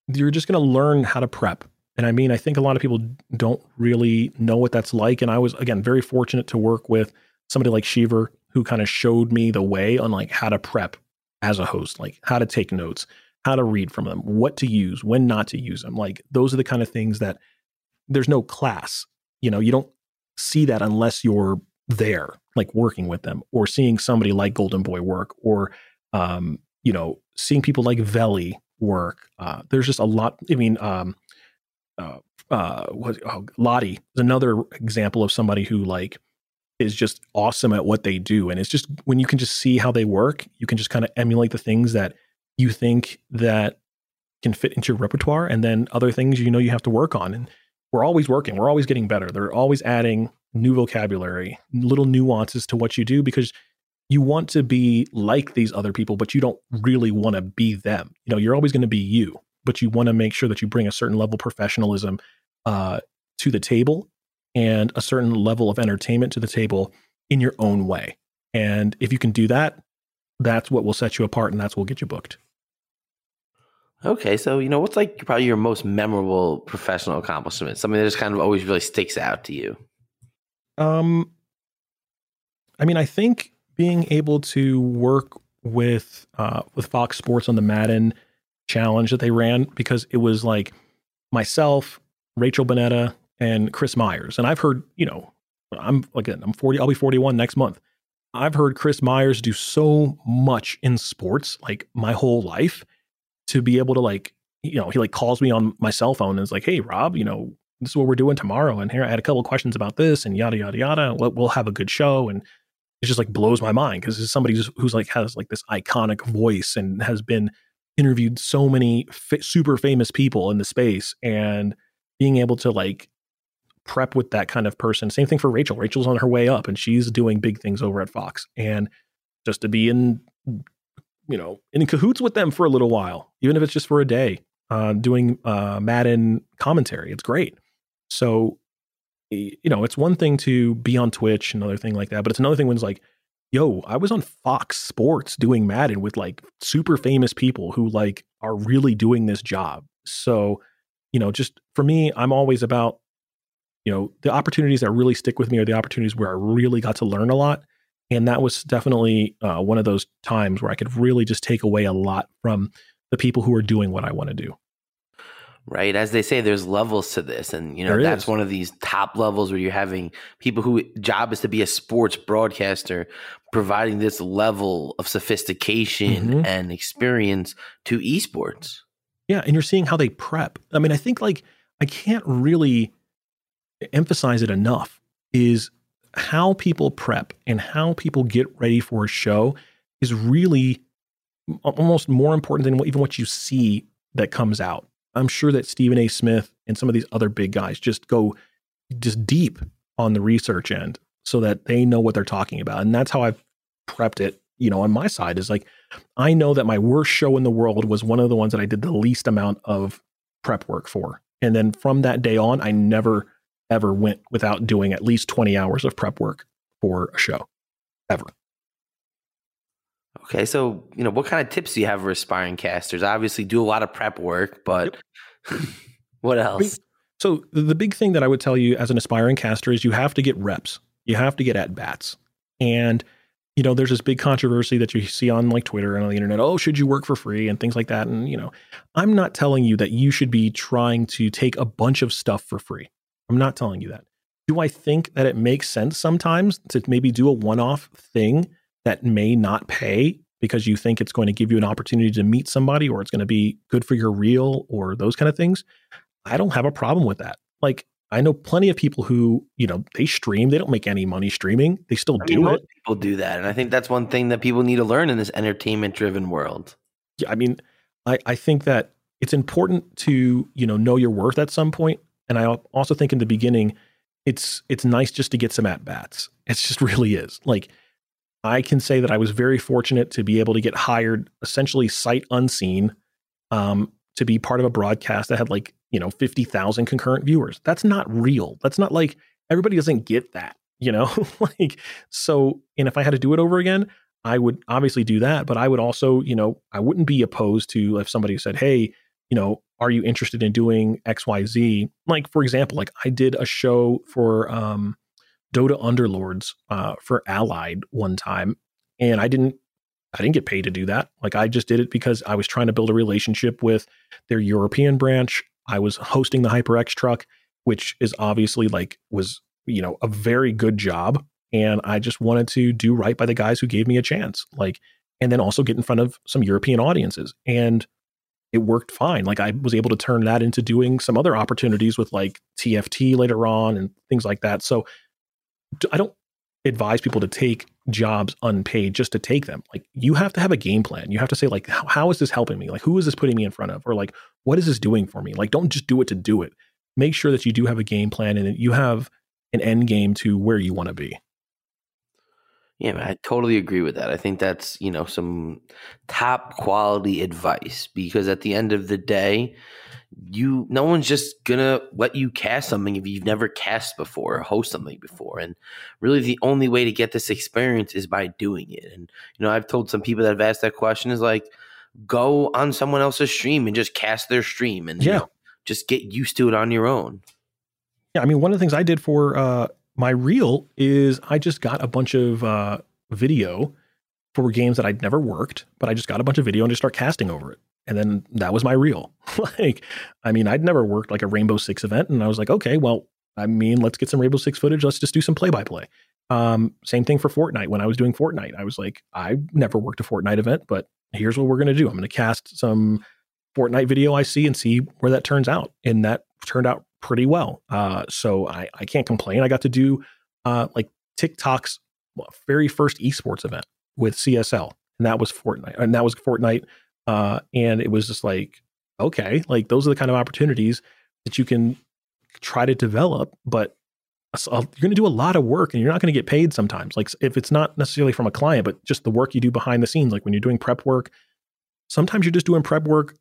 you're just going to learn how to prep. And I mean, I think a lot of people don't really know what that's like. And I was, again, very fortunate to work with somebody like Sheever who kind of showed me the way on like how to prep as a host, like how to take notes, how to read from them, what to use, when not to use them. Like those are the kind of things that there's no class. You know, you don't see that unless you're there, like working with them or seeing somebody like Golden Boy work or, um, you know, seeing people like Veli work. Uh, there's just a lot. I mean, um, uh, uh, what, oh, Lottie is another example of somebody who like is just awesome at what they do. And it's just when you can just see how they work, you can just kind of emulate the things that you think that can fit into your repertoire and then other things you know you have to work on. And we're always working. We're always getting better. They're always adding new vocabulary little nuances to what you do because you want to be like these other people but you don't really want to be them. You know you're always going to be you but you want to make sure that you bring a certain level of professionalism uh, to the table and a certain level of entertainment to the table in your own way. And if you can do that that's what will set you apart and that's what will get you booked. Okay, so you know what's like probably your most memorable professional accomplishment? Something that just kind of always really sticks out to you. Um, I mean, I think being able to work with uh, with Fox Sports on the Madden challenge that they ran because it was like myself, Rachel Bonnetta, and Chris Myers, and I've heard you know I'm again I'm 40 I'll be 41 next month. I've heard Chris Myers do so much in sports, like my whole life, to be able to like, you know, he like calls me on my cell phone and is like, "Hey, Rob, you know, this is what we're doing tomorrow, and here I had a couple questions about this, and yada yada yada. We'll, we'll have a good show." And it just like blows my mind because it's somebody who's, who's, like has like this iconic voice and has been interviewed so many f- super famous people in the space, and being able to like prep with that kind of person. Same thing for Rachel. Rachel's on her way up and she's doing big things over at Fox. And just to be in, you know, in cahoots with them for a little while, even if it's just for a day, uh, doing uh, Madden commentary, it's great. So, you know, it's one thing to be on Twitch, another thing like that, but it's another thing when it's like, yo, I was on Fox Sports doing Madden with like super famous people who like are really doing this job. So, you know, just for me, I'm always about you know, the opportunities that really stick with me are the opportunities where I really got to learn a lot. And that was definitely uh, one of those times where I could really just take away a lot from the people who are doing what I want to do. Right. As they say, there's levels to this. And, you know, there that's is. one of these top levels where you're having people who job is to be a sports broadcaster, providing this level of sophistication mm-hmm. and experience to esports. Yeah. And you're seeing how they prep. I mean, I think like I can't really emphasize it enough is how people prep and how people get ready for a show is really almost more important than even what you see that comes out. I'm sure that Stephen A. Smith and some of these other big guys just go just deep on the research end so that they know what they're talking about. And that's how I've prepped it, you know, on my side is like, I know that my worst show in the world was one of the ones that I did the least amount of prep work for. And then from that day on, I never ever went without doing at least 20 hours of prep work for a show ever. Okay, so you know, what kind of tips do you have for aspiring casters? Obviously, do a lot of prep work, but yep. what else? So the big thing that I would tell you as an aspiring caster is you have to get reps. You have to get at bats. And you know, there's this big controversy that you see on like Twitter and on the internet. Oh, should you work for free and things like that? And you know, I'm not telling you that you should be trying to take a bunch of stuff for free. I'm not telling you that. Do I think that it makes sense sometimes to maybe do a one-off thing that may not pay because you think it's going to give you an opportunity to meet somebody or it's going to be good for your reel or those kind of things, I don't have a problem with that. Like I know plenty of people who, you know, they stream, they don't make any money streaming. They still I do mean, it. People do that. And I think that's one thing that people need to learn in this entertainment driven world. Yeah, I mean, I, I think that it's important to, you know, know your worth at some point. And I also think in the beginning, it's it's nice just to get some at bats. It just really is. Like I can say that I was very fortunate to be able to get hired essentially sight unseen um, to be part of a broadcast that had like, you know, 50,000 concurrent viewers. That's not real. That's not like everybody doesn't get that, you know? like, so, and if I had to do it over again, I would obviously do that, but I would also, you know, I wouldn't be opposed to if somebody said, hey, you know, are you interested in doing XYZ? Like, for example, like I did a show for, um, Dota Underlords uh, for Allied one time, and I didn't I didn't get paid to do that. Like I just did it because I was trying to build a relationship with their European branch. I was hosting the HyperX truck, which is obviously like was you know a very good job, and I just wanted to do right by the guys who gave me a chance. Like, and then also get in front of some European audiences, and it worked fine. Like I was able to turn that into doing some other opportunities with like TFT later on and things like that. So I don't advise people to take jobs unpaid just to take them. Like you have to have a game plan. You have to say like, how, how is this helping me? Like, who is this putting me in front of? Or like, what is this doing for me? Like, don't just do it to do it. Make sure that you do have a game plan and you have an end game to where you want to be. Yeah, man, I totally agree with that. I think that's, you know, some top quality advice because at the end of the day, you no one's just gonna let you cast something if you've never cast before or host something before. And really the only way to get this experience is by doing it. And you know i've told some people that have asked that question is like go on someone else's stream and just cast their stream and yeah. you know, just get used to it on your own. Yeah i mean one of the things i did for uh my reel is i just got a bunch of uh video for games that i'd never worked but i just got a bunch of video and just start casting over it and then that was my reel. like, I mean, I'd never worked like a Rainbow Six event, and I was like, okay, well, I mean, let's get some Rainbow Six footage. Let's just do some play by play. Same thing for Fortnite. When I was doing Fortnite, I was like, I never worked a Fortnite event, but here's what we're going to do. I'm going to cast some Fortnite video I see and see where that turns out. And that turned out pretty well. Uh, so I, I can't complain. I got to do uh, like TikTok's very first esports event with CSL, and that was Fortnite. And that was Fortnite uh, and it was just like, okay, like those are the kind of opportunities that you can try to develop, but you're going to do a lot of work and you're not going to get paid sometimes. Like if it's not necessarily from a client, but just the work you do behind the scenes, like when you're doing prep work, sometimes you're just doing prep work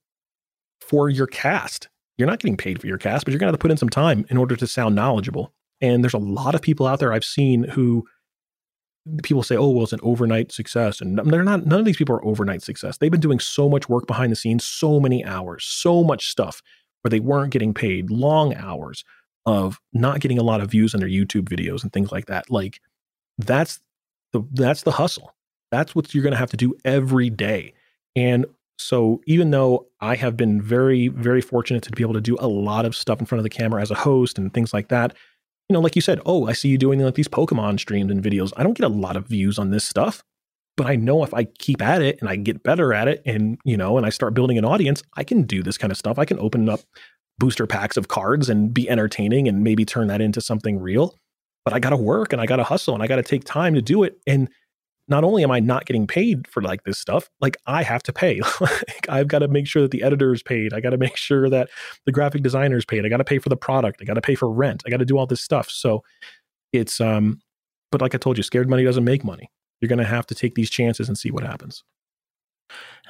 for your cast. You're not getting paid for your cast, but you're going to have to put in some time in order to sound knowledgeable. And there's a lot of people out there I've seen who people say, oh, well, it's an overnight success. And they're not, none of these people are overnight success. They've been doing so much work behind the scenes, so many hours, so much stuff where they weren't getting paid, long hours of not getting a lot of views on their YouTube videos and things like that. Like that's the, that's the hustle. That's what you're going to have to do every day. And so even though I have been very, very fortunate to be able to do a lot of stuff in front of the camera as a host and things like that, you know, like you said, oh, I see you doing like these Pokemon streams and videos. I don't get a lot of views on this stuff, but I know if I keep at it and I get better at it and, you know, and I start building an audience, I can do this kind of stuff. I can open up booster packs of cards and be entertaining and maybe turn that into something real. But I got to work and I got to hustle and I got to take time to do it. And not only am I not getting paid for like this stuff, like I have to pay. like I've got to make sure that the editor is paid. I got to make sure that the graphic designer is paid. I got to pay for the product. I got to pay for rent. I got to do all this stuff. So it's um, but like I told you, scared money doesn't make money. You're going to have to take these chances and see what happens.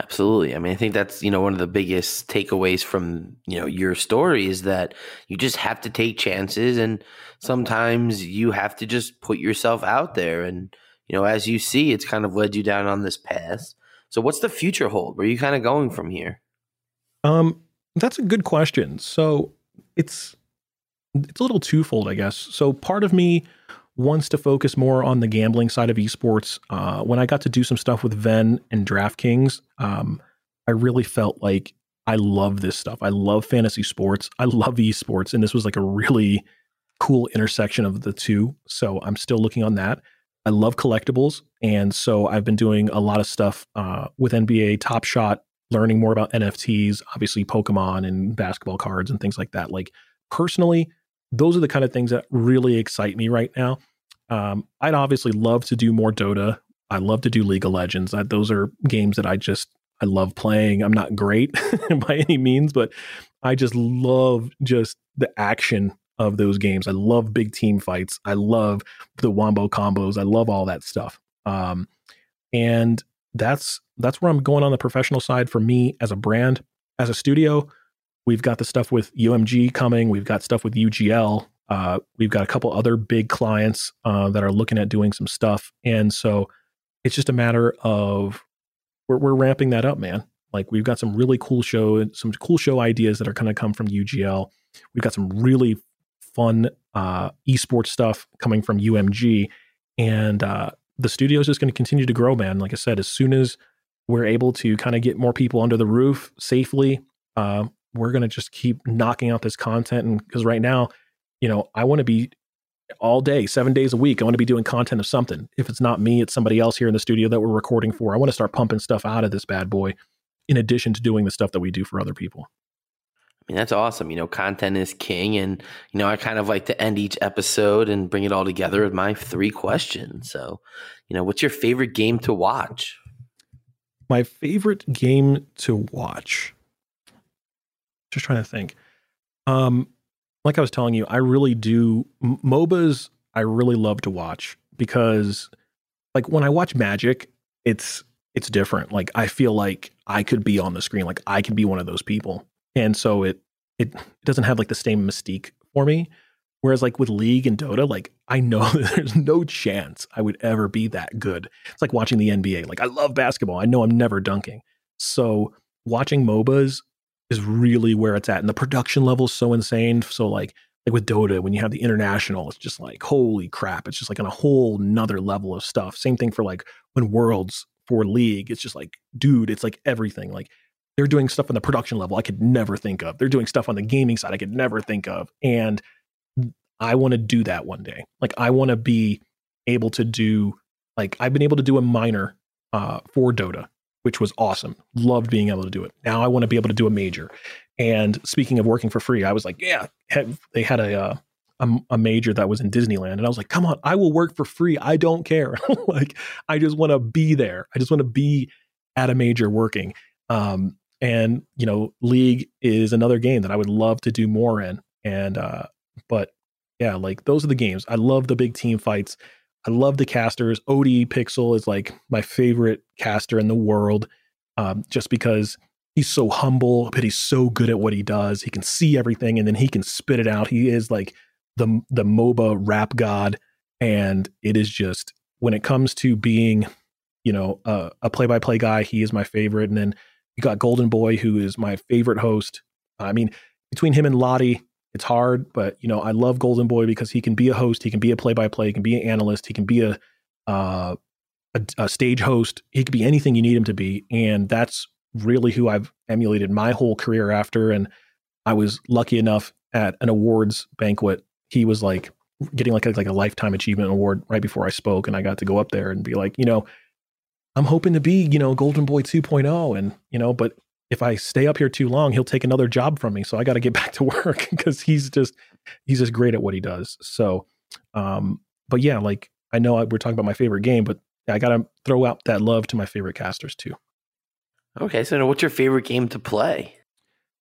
Absolutely. I mean, I think that's, you know, one of the biggest takeaways from, you know, your story is that you just have to take chances and sometimes you have to just put yourself out there and you know, as you see, it's kind of led you down on this path. So what's the future hold? Where are you kind of going from here? Um, that's a good question. So it's it's a little twofold, I guess. So part of me wants to focus more on the gambling side of esports. Uh, when I got to do some stuff with Ven and DraftKings, um, I really felt like I love this stuff. I love fantasy sports. I love esports, and this was like a really cool intersection of the two. So I'm still looking on that. I love collectibles, and so I've been doing a lot of stuff uh, with NBA Top Shot, learning more about NFTs, obviously Pokemon and basketball cards and things like that. Like personally, those are the kind of things that really excite me right now. Um, I'd obviously love to do more Dota. I love to do League of Legends. I, those are games that I just I love playing. I'm not great by any means, but I just love just the action of those games. I love big team fights. I love the wombo combos. I love all that stuff. Um, and that's that's where I'm going on the professional side for me as a brand, as a studio. We've got the stuff with UMG coming. We've got stuff with UGL. Uh, we've got a couple other big clients uh, that are looking at doing some stuff, and so it's just a matter of we're, we're ramping that up, man. Like we've got some really cool show, some cool show ideas that are going to come from UGL. We've got some really fun uh, esports stuff coming from UMG, and uh, the studio is just going to continue to grow, man. Like I said, as soon as we're able to kind of get more people under the roof safely, uh, we're going to just keep knocking out this content. And because right now, you know, I want to be all day, seven days a week. I want to be doing content of something. If it's not me, it's somebody else here in the studio that we're recording for. I want to start pumping stuff out of this bad boy, in addition to doing the stuff that we do for other people. I mean, that's awesome. You know, content is king. And, you know, I kind of like to end each episode and bring it all together with my three questions. So, you know, what's your favorite game to watch? My favorite game to watch. Just trying to think. Um, like I was telling you, I really do MOBAs. I really love to watch because, like, when I watch Magic, it's it's different. Like, I feel like I could be on the screen. Like, I could be one of those people and so it it doesn't have like the same mystique for me. Whereas like with League and Dota, like I know there's no chance I would ever be that good. It's like watching the NBA. Like I love basketball. I know I'm never dunking. So watching MOBAs is really where it's at. And the production level is so insane. So like like with Dota, when you have the international, it's just like, holy crap. It's just like on a whole nother level of stuff. Same thing for like when Worlds for League, it's just like, dude, it's like everything. Like they're doing stuff on the production level I could never think of. They're doing stuff on the gaming side I could never think of. And I want to do that one day. Like I want to be able to do like I've been able to do a minor uh, for Dota, which was awesome. Loved being able to do it. Now I want to be able to do a major. And speaking of working for free, I was like, yeah, they had a, uh, a a major that was in Disneyland, and I was like, come on, I will work for free. I don't care. like I just want to be there. I just want to be at a major working. Um, and you know league is another game that i would love to do more in. And uh but yeah like those are the games. I love the big team fights. I love the casters. ODPixel is like my favorite caster in the world um, just because he's so humble but he's so good at what he does. He can see everything and then he can spit it out. He is like the the moba rap god. And it is just when it comes to being you know a play-by-play guy he is my favorite. And then you got Golden Boy, who is my favorite host. I mean, between him and Lottie, it's hard, but you know, I love Golden Boy because he can be a host, he can be a play-by-play, he can be an analyst, he can be a, uh, a, a stage host. He could be anything you need him to be, and that's really who I've emulated my whole career after. And I was lucky enough at an awards banquet. He was like getting like a, like a lifetime achievement award right before I spoke, and I got to go up there and be like, you know, I'm hoping to be, you know, Golden Boy 2.0. And, you know, but if I stay up here too long, he'll take another job from me. So I got to get back to work because he's just, he's just great at what he does. So, um, but yeah, like I know we're talking about my favorite game, but I got to throw out that love to my favorite casters too. Okay, so what's your favorite game to play?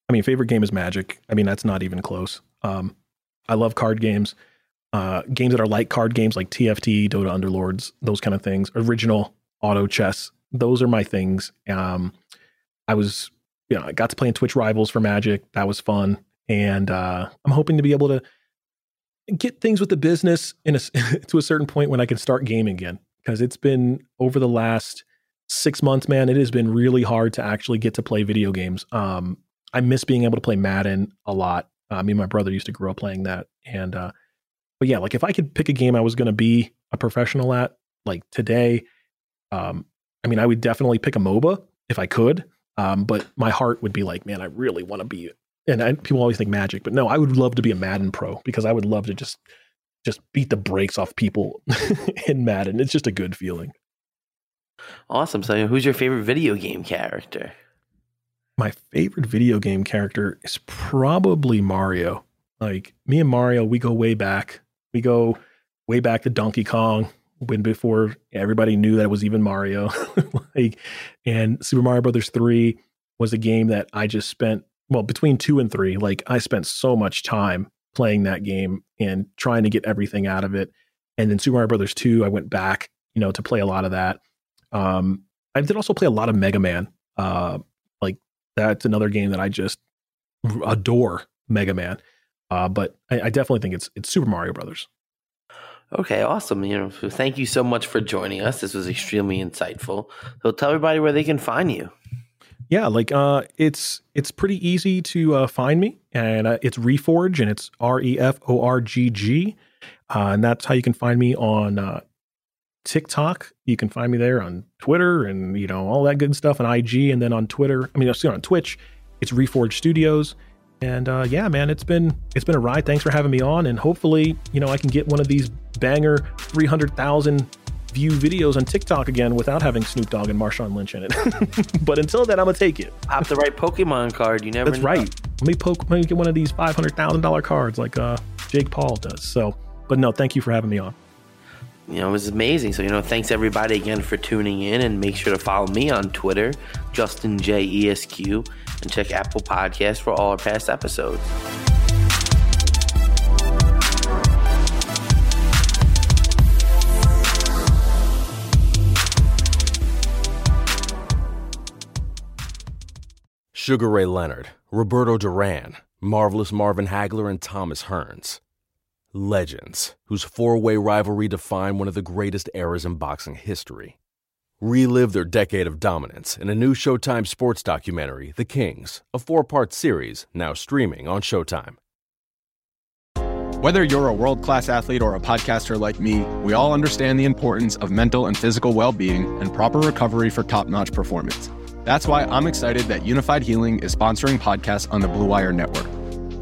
I mean, favorite game is Magic. I mean, that's not even close. Um, I love card games, uh, games that are like card games, like TFT, Dota Underlords, those kind of things. Original auto chess, those are my things. Um, I was, you know, I got to play in Twitch Rivals for Magic. That was fun, and uh, I'm hoping to be able to get things with the business in a, to a certain point when I can start gaming again. Because it's been over the last six months, man, it has been really hard to actually get to play video games. Um, I miss being able to play Madden a lot. Uh, me and my brother used to grow up playing that, and uh, but yeah, like if I could pick a game I was going to be a professional at, like today, um, I mean, I would definitely pick a MOBA if I could. Um, but my heart would be like, man, I really want to be. And I, people always think Magic, but no, I would love to be a Madden pro because I would love to just just beat the brakes off people in Madden. It's just a good feeling. Awesome. So, who's your favorite video game character? My favorite video game character is probably Mario. Like me and Mario, we go way back. We go way back to Donkey Kong when before everybody knew that it was even Mario. like, and Super Mario Brothers 3 was a game that I just spent well between 2 and 3, like I spent so much time playing that game and trying to get everything out of it. And then Super Mario Brothers 2, I went back, you know, to play a lot of that. Um, I did also play a lot of Mega Man. Uh, like that's another game that I just adore Mega Man. Uh, but I, I, definitely think it's it's Super Mario Brothers. Okay, awesome. You know, thank you so much for joining us. This was extremely insightful. So tell everybody where they can find you. Yeah, like uh, it's it's pretty easy to uh, find me, and uh, it's Reforge, and it's R E F O R G G, uh, and that's how you can find me on uh, TikTok. You can find me there on Twitter, and you know all that good stuff on IG, and then on Twitter. I mean, on Twitch, it's Reforge Studios. And uh, yeah, man, it's been it's been a ride. Thanks for having me on, and hopefully, you know, I can get one of these banger three hundred thousand view videos on TikTok again without having Snoop Dogg and Marshawn Lynch in it. but until then, I'm gonna take it. Pop the right Pokemon card. You never. That's know. right. Let me poke. Let me get one of these five hundred thousand dollar cards like uh, Jake Paul does. So, but no, thank you for having me on you know, it was amazing. So, you know, thanks everybody again for tuning in and make sure to follow me on Twitter, Justin J E S Q, and check Apple Podcasts for all our past episodes. Sugar Ray Leonard, Roberto Duran, Marvelous Marvin Hagler, and Thomas Hearns legends whose four way rivalry defined one of the greatest eras in boxing history. Relive their decade of dominance in a new Showtime sports documentary, The Kings, a four part series now streaming on Showtime. Whether you're a world class athlete or a podcaster like me, we all understand the importance of mental and physical well being and proper recovery for top notch performance. That's why I'm excited that Unifyd Healing is sponsoring podcasts on the Blue Wire Network.